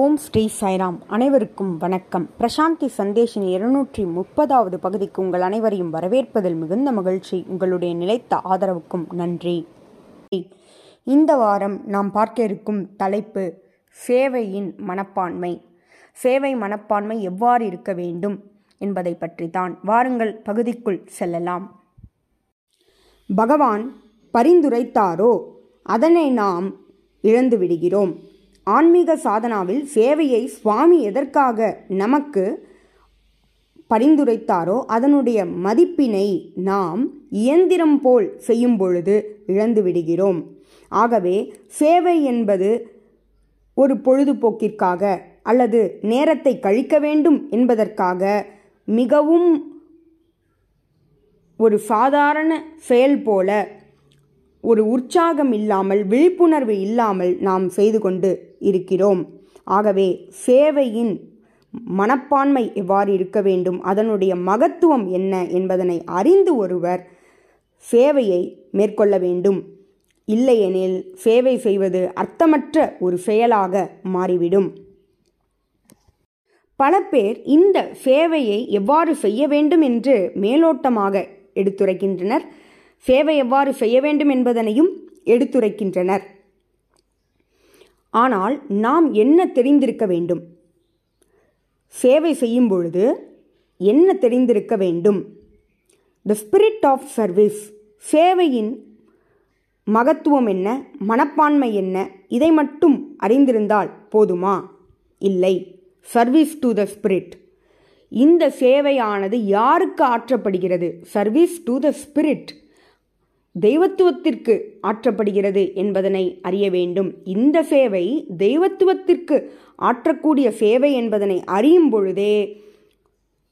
ஓம் ஸ்ரீ சாய்ராம். அனைவருக்கும் வணக்கம். பிரசாந்தி சந்தேஷின் இருநூற்றி முப்பதாவது பகுதிக்கு உங்கள் அனைவரையும் வரவேற்பதில் மிகுந்த மகிழ்ச்சி. உங்களுடைய நிலைத்த ஆதரவுக்கும் நன்றி. இந்த வாரம் நாம் பார்க்க இருக்கும் தலைப்பு சேவையின் மனப்பான்மை. சேவை மனப்பான்மை எவ்வாறு இருக்க வேண்டும் என்பதை பற்றி தான் வாருங்கள் பகுதிக்குள் செல்லலாம். பகவான் பரிந்துரைத்தாரோ அதனை நாம் இழந்து விடுகிறோம் ஆன்மீக சாதனாவில் சேவையை சுவாமி எதற்காக நமக்கு பரிந்துரைத்தாரோ அதனுடைய மதிப்பினை நாம் இயந்திரம் போல் செய்யும் பொழுது இழந்து விடுகிறோம். ஆகவே சேவை என்பது ஒரு பொழுதுபோக்கிற்காக அல்லது நேரத்தை கழிக்க வேண்டும் என்பதற்காக மிகவும் ஒரு சாதாரண செயல் போல ஒரு உற்சாகம் இல்லாமல் விழிப்புணர்வு இல்லாமல் நாம் செய்து கொண்டு இருக்கிறோம். ஆகவே சேவையின் மனப்பான்மை எவ்வாறு இருக்க வேண்டும்? அதனுடைய மகத்துவம் என்ன என்பதனை அறிந்து ஒருவர் சேவையை மேற்கொள்ள வேண்டும். இல்லையெனில் சேவை செய்வது அர்த்தமற்ற ஒரு செயலாக மாறிவிடும். பல பேர் இந்த சேவையை எவ்வாறு செய்ய வேண்டும் என்று மேலோட்டமாக எடுத்துரைக்கின்றனர். சேவை எவ்வாறு செய்ய வேண்டும் என்பதனையும் எடுத்துரைக்கின்றனர். ஆனால் நாம் என்ன தெரிந்திருக்க வேண்டும்? சேவை செய்யும் பொழுது என்ன தெரிந்திருக்க வேண்டும்? த ஸ்பிரிட் ஆஃப் சர்வீஸ் சேவையின் மகத்துவம் என்ன? மனப்பான்மை என்ன? இதை மட்டும் அறிந்திருந்தால் போதுமா? இல்லை. சர்வீஸ் டு த ஸ்பிரிட் இந்த சேவையானது யாருக்கு ஆற்றப்படுகிறது? சர்வீஸ் டு த ஸ்பிரிட் தெய்வத்துவத்திற்கு ஆற்றப்படுகிறது என்பதனை அறிய வேண்டும். இந்த சேவை தெய்வத்துவத்திற்கு ஆற்றக்கூடிய சேவை என்பதனை அறியும் பொழுதே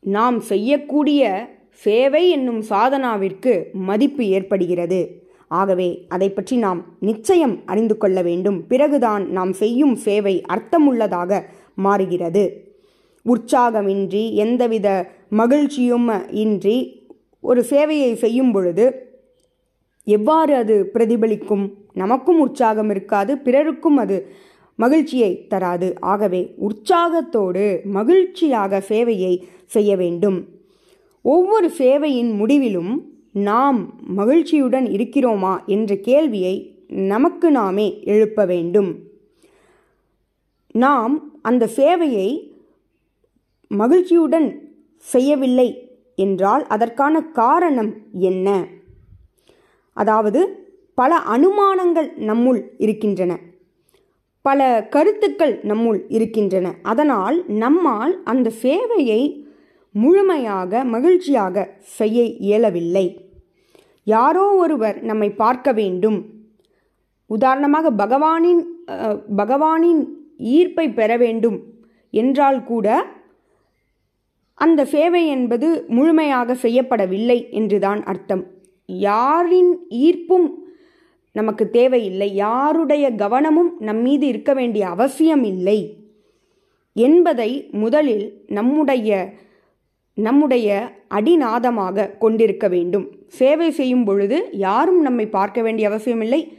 நாம் செய்யக்கூடிய சேவை என்னும் சாதனாவிற்கு மதிப்பு ஏற்படுகிறது. ஆகவே அதை பற்றி நாம் நிச்சயம் அறிந்து கொள்ள வேண்டும். பிறகுதான் நாம் செய்யும் சேவை அர்த்தமுள்ளதாக மாறுகிறது. உற்சாகமின்றி எந்தவித மகிழ்ச்சியும் இன்றி ஒரு சேவையை செய்யும் பொழுது எவ்வாறு அது பிரதிபலிக்கும்? நமக்கும் உற்சாகம் இருக்காது பிறருக்கும் அது மகிழ்ச்சியை தராது. ஆகவே உற்சாகத்தோடு மகிழ்ச்சியாக சேவையை செய்ய வேண்டும். ஒவ்வொரு சேவையின் முடிவிலும் நாம் மகிழ்ச்சியுடன் இருக்கிறோமா என்ற கேள்வியை நமக்கு நாமே எழுப்ப வேண்டும். நாம் அந்த சேவையை மகிழ்ச்சியுடன் செய்யவில்லை என்றால் அதற்கான காரணம் என்ன? அதாவது பல அனுமானங்கள் நம்முள் இருக்கின்றன. பல கருத்துக்கள் நம்முள் இருக்கின்றன. அதனால் நம்மால் அந்த சேவையை முழுமையாக மகிழ்ச்சியாக செய்ய இயலவில்லை. யாரோ ஒருவர் நம்மை பார்க்க வேண்டும். உதாரணமாக பகவானின் பகவானின் ஈர்ப்பை பெற வேண்டும் என்றால் கூட அந்த சேவை என்பது முழுமையாக செய்யப்படவில்லை என்றுதான் அர்த்தம். யாரின் ஈர்ப்பும் நமக்கு தேவையில்லை. யாருடைய கவனமும் நம் மீது இருக்க வேண்டிய அவசியம் இல்லை. என்பதை முதலில் நம்முடைய நம்முடைய அடிநாதமாக கொண்டிருக்க வேண்டும். சேவை செய்யும் பொழுது யாரும் நம்மை பார்க்க வேண்டிய அவசியமில்லை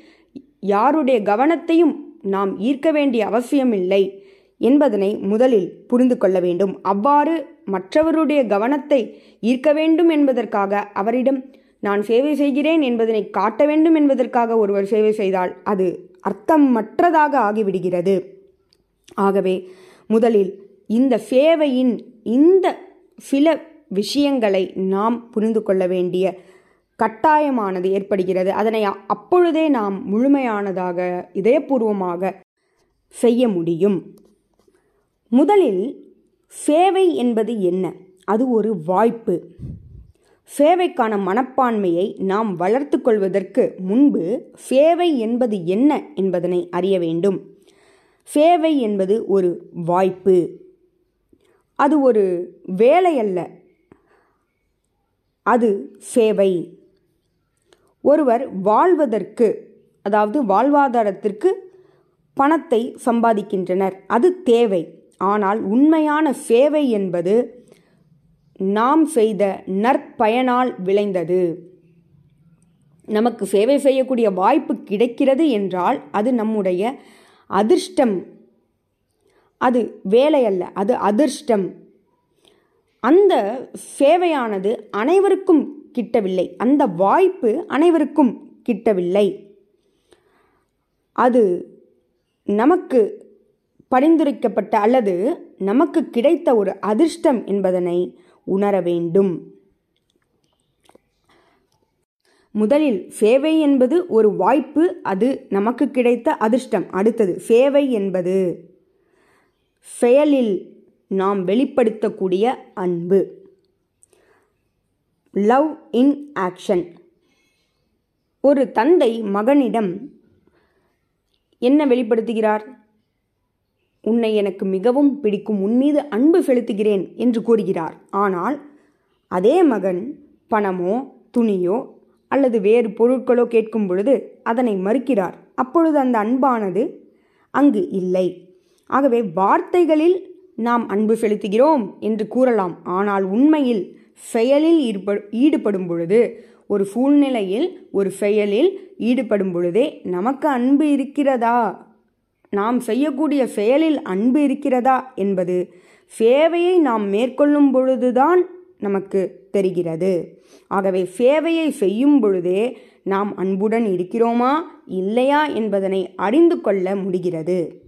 யாருடைய கவனத்தையும் நாம் ஈர்க்க வேண்டிய அவசியமில்லை என்பதனை முதலில் புரிந்து கொள்ள வேண்டும். அவ்வாறு மற்றவருடைய கவனத்தை ஈர்க்க வேண்டும் என்பதற்காக அவரிடம் நான் சேவை செய்கிறேன் என்பதனை காட்ட வேண்டும் என்பதற்காக ஒருவர் சேவை செய்தால் அது அர்த்தமற்றதாக ஆகிவிடுகிறது. ஆகவே முதலில் இந்த சேவையின் இந்த சில விஷயங்களை நாம் புரிந்து கொள்ள வேண்டிய கட்டாயமானது ஏற்படுகிறது. அதனை அப்பொழுதே நாம் முழுமையானதாக இதயபூர்வமாக செய்ய முடியும். முதலில் சேவை என்பது என்ன? அது ஒரு வாய்ப்பு. சேவைக்கான மனப்பான்மையை நாம் வளர்த்து கொள்வதற்கு முன்பு சேவை என்பது என்ன என்பதனை அறிய வேண்டும். சேவை என்பது ஒரு வாய்ப்பு. அது ஒரு வேலை அல்ல. அது சேவை. ஒருவர் வாழ்வதற்கு அதாவது வாழ்வாதாரத்திற்கு பணத்தை சம்பாதிக்கின்றனர். அது தேவை. ஆனால் உண்மையான சேவை என்பது நாம் செய்த நற்பயனால் விளைந்தது. நமக்கு சேவை செய்யக்கூடிய வாய்ப்பு கிடைக்கிறது என்றால் அது நம்முடைய அதிர்ஷ்டம். அது வேலை அல்ல அது அதிர்ஷ்டம். அந்த சேவையானது அனைவருக்கும் கிட்டவில்லை. அந்த வாய்ப்பு அனைவருக்கும் கிட்டவில்லை. அது நமக்கு பரிந்துரைக்கப்பட்ட அல்லது நமக்கு கிடைத்த ஒரு அதிர்ஷ்டம் என்பதனை உணர வேண்டும். முதலில் சேவை என்பது ஒரு வாய்ப்பு அது நமக்கு கிடைத்த அதிர்ஷ்டம். அடுத்தது சேவை என்பது செயலில் நாம் வெளிப்படுத்தக்கூடிய அன்பு. லவ் இன் ஆக்ஷன் ஒரு தந்தை மகனிடம் என்ன வெளிப்படுத்துகிறார்? உன்னை எனக்கு மிகவும் பிடிக்கும் உன்மீது அன்பு செலுத்துகிறேன் என்று கூறுகிறார். ஆனால் அதே மகன் பணமோ துணியோ அல்லது வேறு பொருட்களோ கேட்கும் பொழுது அதனை மறுக்கிறார். அப்பொழுது அந்த அன்பானது அங்கு இல்லை. ஆகவே வார்த்தைகளில் நாம் அன்பு செலுத்துகிறோம் என்று கூறலாம். ஆனால் உண்மையில் செயலில் ஈடுபடு ஈடுபடும் பொழுது ஒரு சூழ்நிலையில் ஒரு செயலில் ஈடுபடும் பொழுதே நமக்கு அன்பு இருக்கிறதா? நாம் செய்யக்கூடிய செயலில் அன்பு இருக்கிறதா என்பது சேவையை நாம் மேற்கொள்ளும் பொழுதுதான் நமக்கு தெரிகிறது. ஆகவே சேவையை செய்யும் பொழுதே நாம் அன்புடன் இருக்கிறோமா இல்லையா என்பதனை அறிந்து கொள்ள முடிகிறது.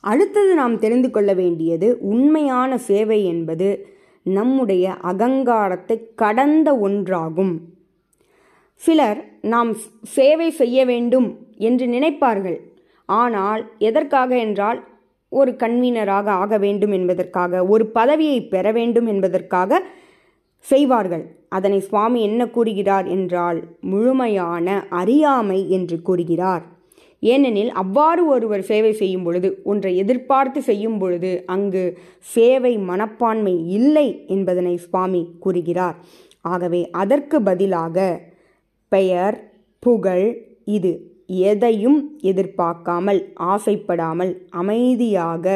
அடுத்தது நாம் தெரிந்து கொள்ள வேண்டியது உண்மையான சேவை என்பது நம்முடைய அகங்காரத்தை கடந்த ஒன்றாகும். சிலர் நாம் சேவை செய்ய வேண்டும் என்று நினைப்பார்கள். ஆனால் எதற்காக என்றால் ஒரு கன்வீனராக ஆக வேண்டும் என்பதற்காக ஒரு பதவியை பெற வேண்டும் என்பதற்காக செய்வார்கள். அதனை சுவாமி என்ன கூறுகிறார் என்றால் முழுமையான அறியாமை என்று கூறுகிறார். ஏனெனில் அவ்வாறு ஒருவர் சேவை செய்யும் பொழுது ஒன்றை எதிர்பார்த்து செய்யும் பொழுது அங்கு சேவை மனப்பான்மை இல்லை என்பதனை சுவாமி கூறுகிறார். ஆகவே அதற்கு பதிலாக பெயர் புகழ் இது. எதையும் எதிர்பார்க்காமல் ஆசைப்படாமல் அமைதியாக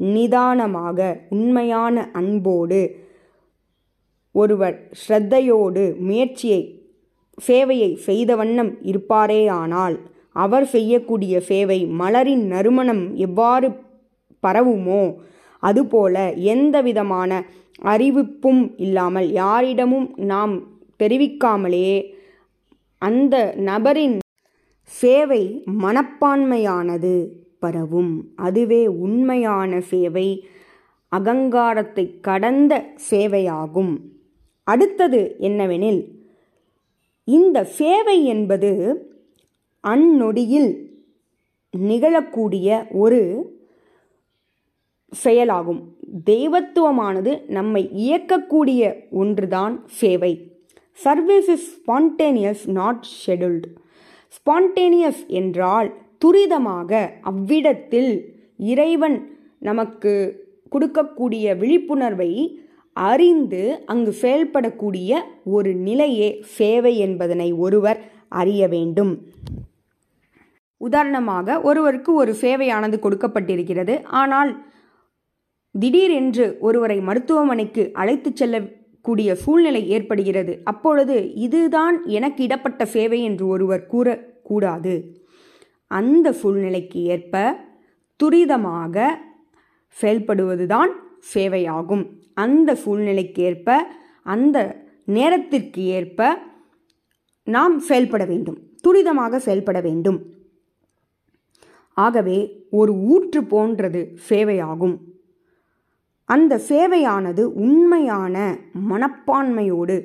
நிதானமாக உண்மையான அன்போடு ஒருவர் ஸ்ரத்தையோடு முயற்சியை சேவையை செய்த வண்ணம் இருப்பாரேயானால் அவர் செய்யக்கூடிய சேவை மலரின் நறுமணம் எவ்வாறு பரவுமோ அதுபோல எந்த விதமான அறிவிப்பும் இல்லாமல் யாரிடமும் நாம் தெரிவிக்காமலே அந்த நபரின் சேவை மனப்பான்மையானது பரவும். அதுவே உண்மையான சேவை அகங்காரத்தை கடந்த சேவையாகும். அடுத்தது என்னவெனில் இந்த சேவை என்பது அந்நொடியில் நிகழக்கூடிய ஒரு செயலாகும். தெய்வத்துவமானது நம்மை இயக்கக்கூடிய ஒன்றுதான் சேவை. Service is spontaneous not scheduled spontaneous என்றால் துரிதமாக அவ்விடத்தில் இறைவன் நமக்கு கொடுக்கக்கூடிய விழிப்புணர்வை அறிந்து அங்கு செயல்படக்கூடிய ஒரு நிலையே சேவை என்பதனை ஒருவர் அறிய வேண்டும். உதாரணமாக ஒருவருக்கு ஒரு சேவையானது கொடுக்கப்பட்டிருக்கிறது. ஆனால் திடீரென்று ஒருவரை மருத்துவமனைக்கு அழைத்துச் கூடிய சூழ்நிலை ஏற்படுகிறது. அப்பொழுது இதுதான் எனக்கு இடப்பட்ட சேவை என்று ஒருவர் கூறக்கூடாது அந்த சூழ்நிலைக்கு ஏற்ப துரிதமாக செயல்படுவதுதான் சேவையாகும். அந்த சூழ்நிலைக்கு ஏற்ப அந்த நேரத்திற்கு ஏற்ப நாம் செயல்பட வேண்டும். துரிதமாக செயல்பட வேண்டும். ஆகவே ஒரு ஊற்று போன்றது சேவையாகும். அந்த சேவையானது உண்மையான மனப்பான்மையோடு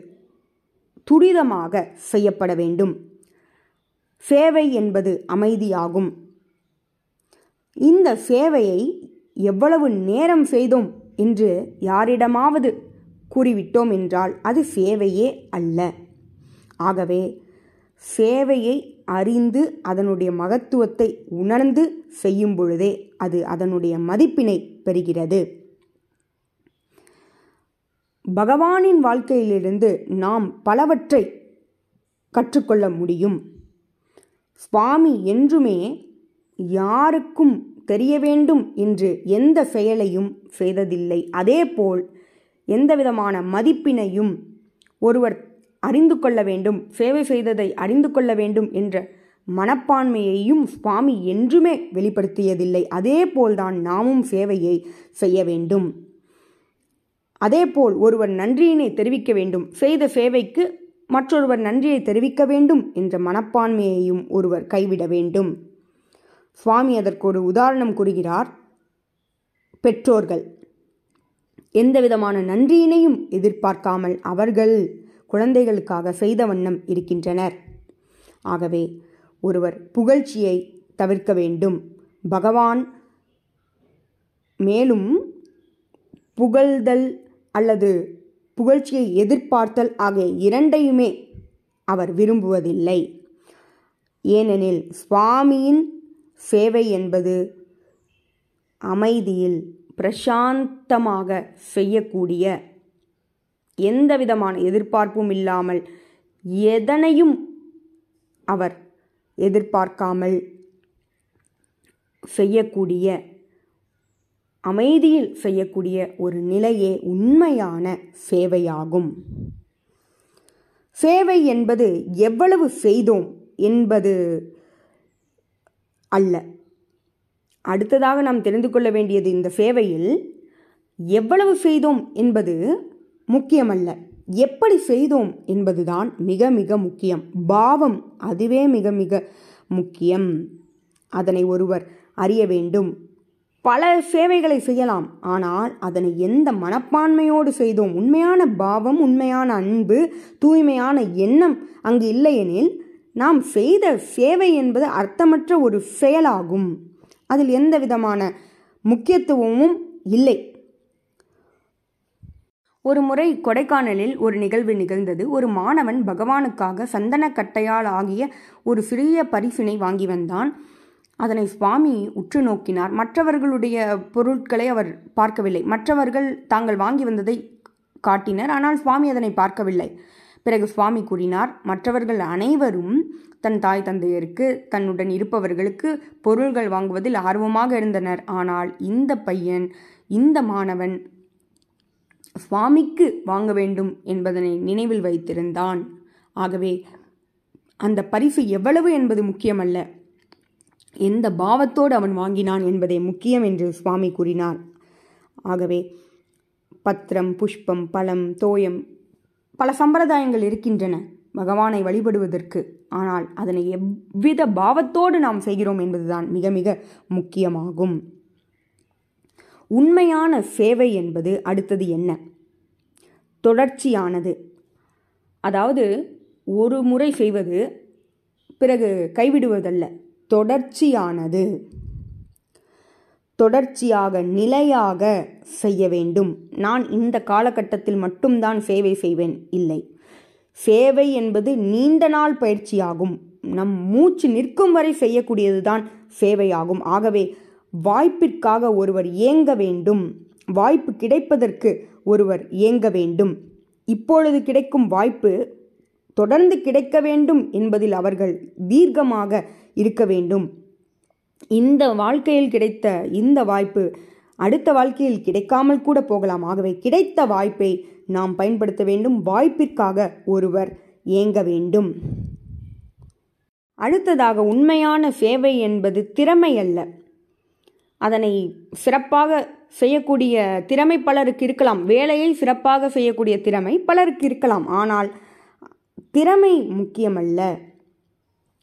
துரிதமாக செய்யப்பட வேண்டும். சேவை என்பது அமைதியாகும். இந்த சேவையை எவ்வளவு நேரம் செய்தோம் என்று யாரிடமாவது கூறிவிட்டோம் என்றால் அது சேவையே அல்ல. ஆகவே சேவையை அறிந்து அதனுடைய மகத்துவத்தை உணர்ந்து செய்யும் பொழுதே அது அதனுடைய மதிப்பினை பெறுகிறது. பகவானின் வாழ்க்கையிலிருந்து நாம் பலவற்றை கற்றுக்கொள்ள முடியும். சுவாமி என்றுமே யாருக்கும் தெரிய வேண்டும் என்று எந்த செயலையும் செய்ததில்லை. அதேபோல் எந்த விதமான மதிப்பினையும் ஒருவர் அறிந்து கொள்ள வேண்டும் சேவை செய்ததை அறிந்து கொள்ள வேண்டும் என்ற மனப்பான்மையையும் சுவாமி என்றுமே வெளிப்படுத்தியதில்லை. அதே போல்தான் நாமும் சேவையை செய்ய வேண்டும். அதேபோல் ஒருவர் நன்றியினை தெரிவிக்க வேண்டும். செய்த சேவைக்கு மற்றொருவர் நன்றியை தெரிவிக்க வேண்டும் என்ற மனப்பான்மையையும் ஒருவர் கைவிட வேண்டும். சுவாமி அதற்கு ஒரு உதாரணம் கூறுகிறார். பெற்றோர்கள் எந்த விதமான நன்றியினையும் எதிர்பார்க்காமல் அவர்கள் குழந்தைகளுக்காக செய்த வண்ணம் இருக்கின்றனர். ஆகவே ஒருவர் புகழ்ச்சியை தவிர்க்க வேண்டும். பகவான் மேலும் புகழ்தல் அல்லது புகழ்ச்சியை எதிர்பார்த்தல் ஆகிய இரண்டையுமே அவர் விரும்புவதில்லை. ஏனெனில் சுவாமியின் சேவை என்பது அமைதியில் பிரசாந்தமாக செய்யக்கூடிய எந்த விதமான எதிர்பார்ப்பும் இல்லாமல் எதனையும் அவர் எதிர்பார்க்காமல் செய்யக்கூடிய அமைதியில் செய்யக்கூடிய ஒரு நிலையே உண்மையான சேவையாகும். சேவை என்பது எவ்வளவு செய்தோம் என்பது அல்ல. அடுத்ததாக நாம் தெரிந்து கொள்ள வேண்டியது இந்த சேவையில் எவ்வளவு செய்தோம் என்பது முக்கியமல்ல. எப்படி செய்தோம் என்பதுதான் மிக மிக முக்கியம். பாவம் அதுவே மிக மிக முக்கியம். அதனை ஒருவர் அறிய வேண்டும். பல சேவைகளை செய்யலாம். ஆனால் அதனை எந்த மனப்பான்மையோடு செய்தோம்? உண்மையான பாவம் உண்மையான அன்பு தூய்மையான எண்ணம் அங்கு இல்லையெனில் நாம் செய்த சேவை என்பது அர்த்தமற்ற ஒரு செயலாகும். அதில் எந்த விதமான முக்கியத்துவமும் இல்லை. ஒரு முறை கொடைக்கானலில் ஒரு நிகழ்வு நிகழ்ந்தது. ஒரு மாணவன் பகவானுக்காக சந்தன கட்டையால் ஆகிய ஒரு சிறிய பரிசினை வாங்கி வந்தான். அதனை சுவாமி உற்று நோக்கினார். மற்றவர்களுடைய பொருட்களை அவர் பார்க்கவில்லை. மற்றவர்கள் தாங்கள் வாங்கி வந்ததை காட்டினர். ஆனால் சுவாமி அதனை பார்க்கவில்லை. பிறகு சுவாமி கூறினார் மற்றவர்கள் அனைவரும் தன் தாய் தந்தையருக்கு தன்னுடன் இருப்பவர்களுக்கு பொருள்கள் வாங்குவதில் ஆர்வமாக இருந்தனர். ஆனால் இந்த பையன் இந்த மாணவன் சுவாமிக்கு வாங்க வேண்டும் என்பதனை நினைவில் வைத்திருந்தான். ஆகவே அந்த பரிசு எவ்வளவு என்பது முக்கியமல்ல. எந்த பாவத்தோடு அவன் வாங்கினான் என்பதே முக்கியம் என்று சுவாமி கூறினார். ஆகவே பத்திரம் புஷ்பம் பழம் தோயம் பல சம்பிரதாயங்கள் இருக்கின்றன. பகவானை வழிபடுவதற்கு. ஆனால் அதனை எவ்வித பாவத்தோடு நாம் செய்கிறோம் என்பதுதான் மிக மிக முக்கியமாகும். உண்மையான சேவை என்பது அடுத்தது என்ன? தொடர்ச்சியானது. அதாவது ஒரு முறை செய்வது பிறகு கைவிடுவதல்ல. தொடர்ச்சியானது. தொடர்ச்சியாக நிலையாக செய்ய வேண்டும். நான் இந்த காலகட்டத்தில் மட்டும்தான் சேவை செய்வேன். இல்லை. சேவை என்பது நீண்ட நாள் பயிற்சியாகும். நம் மூச்சு நிற்கும் வரை செய்யக்கூடியதுதான் சேவையாகும். ஆகவே வாய்ப்பிற்காக ஒருவர் ஏங்க வேண்டும். வாய்ப்பு கிடைப்பதற்கு ஒருவர் இயங்க வேண்டும். இப்பொழுது கிடைக்கும் வாய்ப்பு தொடர்ந்து கிடைக்க வேண்டும் என்பதில் அவர்கள் தீர்க்கமாக இருக்க வேண்டும். இந்த வாழ்க்கையில் கிடைத்த இந்த வாய்ப்பு அடுத்த வாழ்க்கையில் கிடைக்காமல் கூட போகலாம். ஆகவே கிடைத்த வாய்ப்பை நாம் பயன்படுத்த வேண்டும். வாய்ப்பிற்காக ஒருவர் ஏங்க வேண்டும். அடுத்ததாக உண்மையான சேவை என்பது திறமை அல்ல. அதனை சிறப்பாக செய்யக்கூடிய திறமை பலருக்கு இருக்கலாம். வேலையை சிறப்பாக செய்யக்கூடிய திறமை பலருக்கு இருக்கலாம். ஆனால் திறமை முக்கியமல்ல.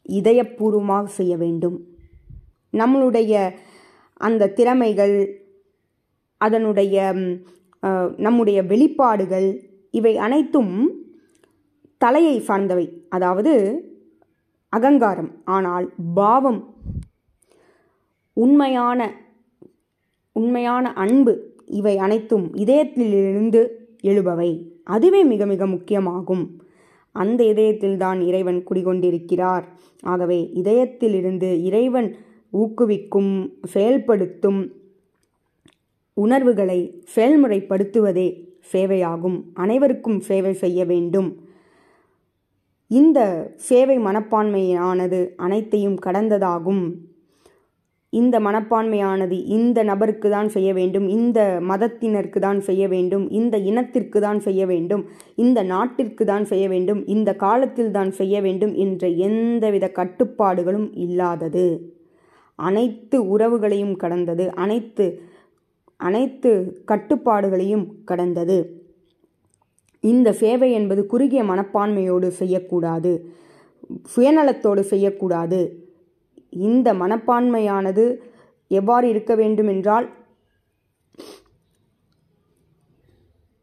இதயபூர்வமாக செய்ய வேண்டும். நம்மளுடைய அந்த திறமைகள் அதனுடைய நம்முடைய வெளிப்பாடுகள் இவை அனைத்தும் தலையை சார்ந்தவை. அதாவது அகங்காரம். ஆனால் பாவம். உண்மையான உண்மையான அன்பு இவை அனைத்தும் இதயத்திலிருந்து எழுபவை. அதுவே மிக மிக முக்கியமாகும். அந்த இதயத்தில்தான் இறைவன் குடிகொண்டிருக்கிறார். ஆகவே இதயத்திலிருந்து இறைவன் ஊக்குவிக்கும் செயல்படுத்தும் உணர்வுகளை செயல்முறைப்படுத்துவதே சேவையாகும். அனைவருக்கும் சேவை செய்ய வேண்டும். இந்த சேவை மனப்பான்மையானது அனைத்தையும் கடந்ததாகும். இந்த மனப்பான்மையானது இந்த நபருக்கு தான் செய்ய வேண்டும் இந்த மதத்தினருக்கு தான் செய்ய வேண்டும் இந்த இனத்திற்கு தான் செய்ய வேண்டும் இந்த நாட்டிற்கு தான் செய்ய வேண்டும் இந்த காலத்தில் தான் செய்ய வேண்டும் என்ற எந்தவித கட்டுப்பாடுகளும் இல்லாதது. அனைத்து உறவுகளையும் கடந்தது அனைத்து அனைத்து கட்டுப்பாடுகளையும் கடந்தது. இந்த சேவை என்பது குறுகிய மனப்பான்மையோடு செய்யக்கூடாது சுயநலத்தோடு செய்யக்கூடாது. இந்த மனப்பான்மையானது எவ்வாறு இருக்க வேண்டுமென்றால்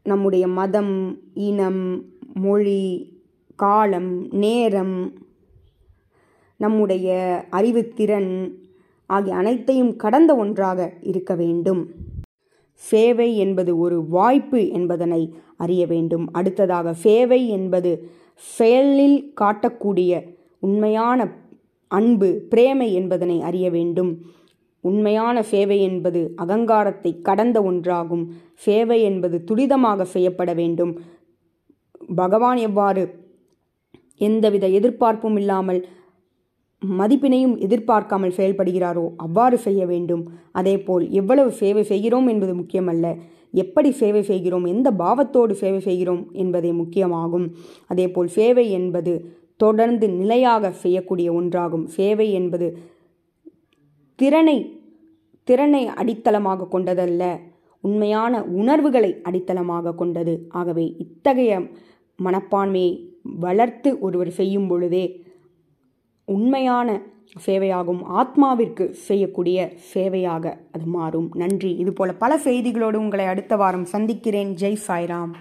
நம்முடைய மதம் இனம் மொழி காலம் நேரம் நம்முடைய அறிவுத்திறன் ஆகிய அனைத்தையும் கடந்த ஒன்றாக இருக்க வேண்டும். சேவை என்பது ஒரு வாய்ப்பு என்பதனை அறிய வேண்டும். அடுத்ததாக சேவை என்பது செயலில் காட்டக்கூடிய உண்மையான அன்பு பிரேமை என்பதனை அறிய வேண்டும். உண்மையான சேவை என்பது அகங்காரத்தை கடந்த ஒன்றாகும். சேவை என்பது துரிதமாக செய்யப்பட வேண்டும். பகவான் எவ்வாறு எந்தவித எதிர்பார்ப்பும் இல்லாமல் மதிப்பினையும் எதிர்பார்க்காமல் செயல்படுகிறாரோ அவ்வாறு செய்ய வேண்டும். அதேபோல் எவ்வளவு சேவை செய்கிறோம் என்பது முக்கியமல்ல. எப்படி சேவை செய்கிறோம் எந்த பாவத்தோடு சேவை செய்கிறோம் என்பதே முக்கியமாகும். அதேபோல் சேவை என்பது தொடர்ந்து நிலையாக செய்யக்கூடிய ஒன்றாகும். சேவை என்பது திறனை திறனை அடித்தளமாக கொண்டதல்ல உண்மையான உணர்வுகளை அடித்தளமாக கொண்டது. ஆகவே இத்தகைய மனப்பான்மையை வளர்த்து ஒருவர் செய்யும் பொழுதே உண்மையான சேவையாகும். ஆத்மாவிற்கு செய்யக்கூடிய சேவையாக அது மாறும். நன்றி. இதுபோல பல செய்திகளோடு உங்களை அடுத்த வாரம் சந்திக்கிறேன். ஜெய் சாய்ராம்.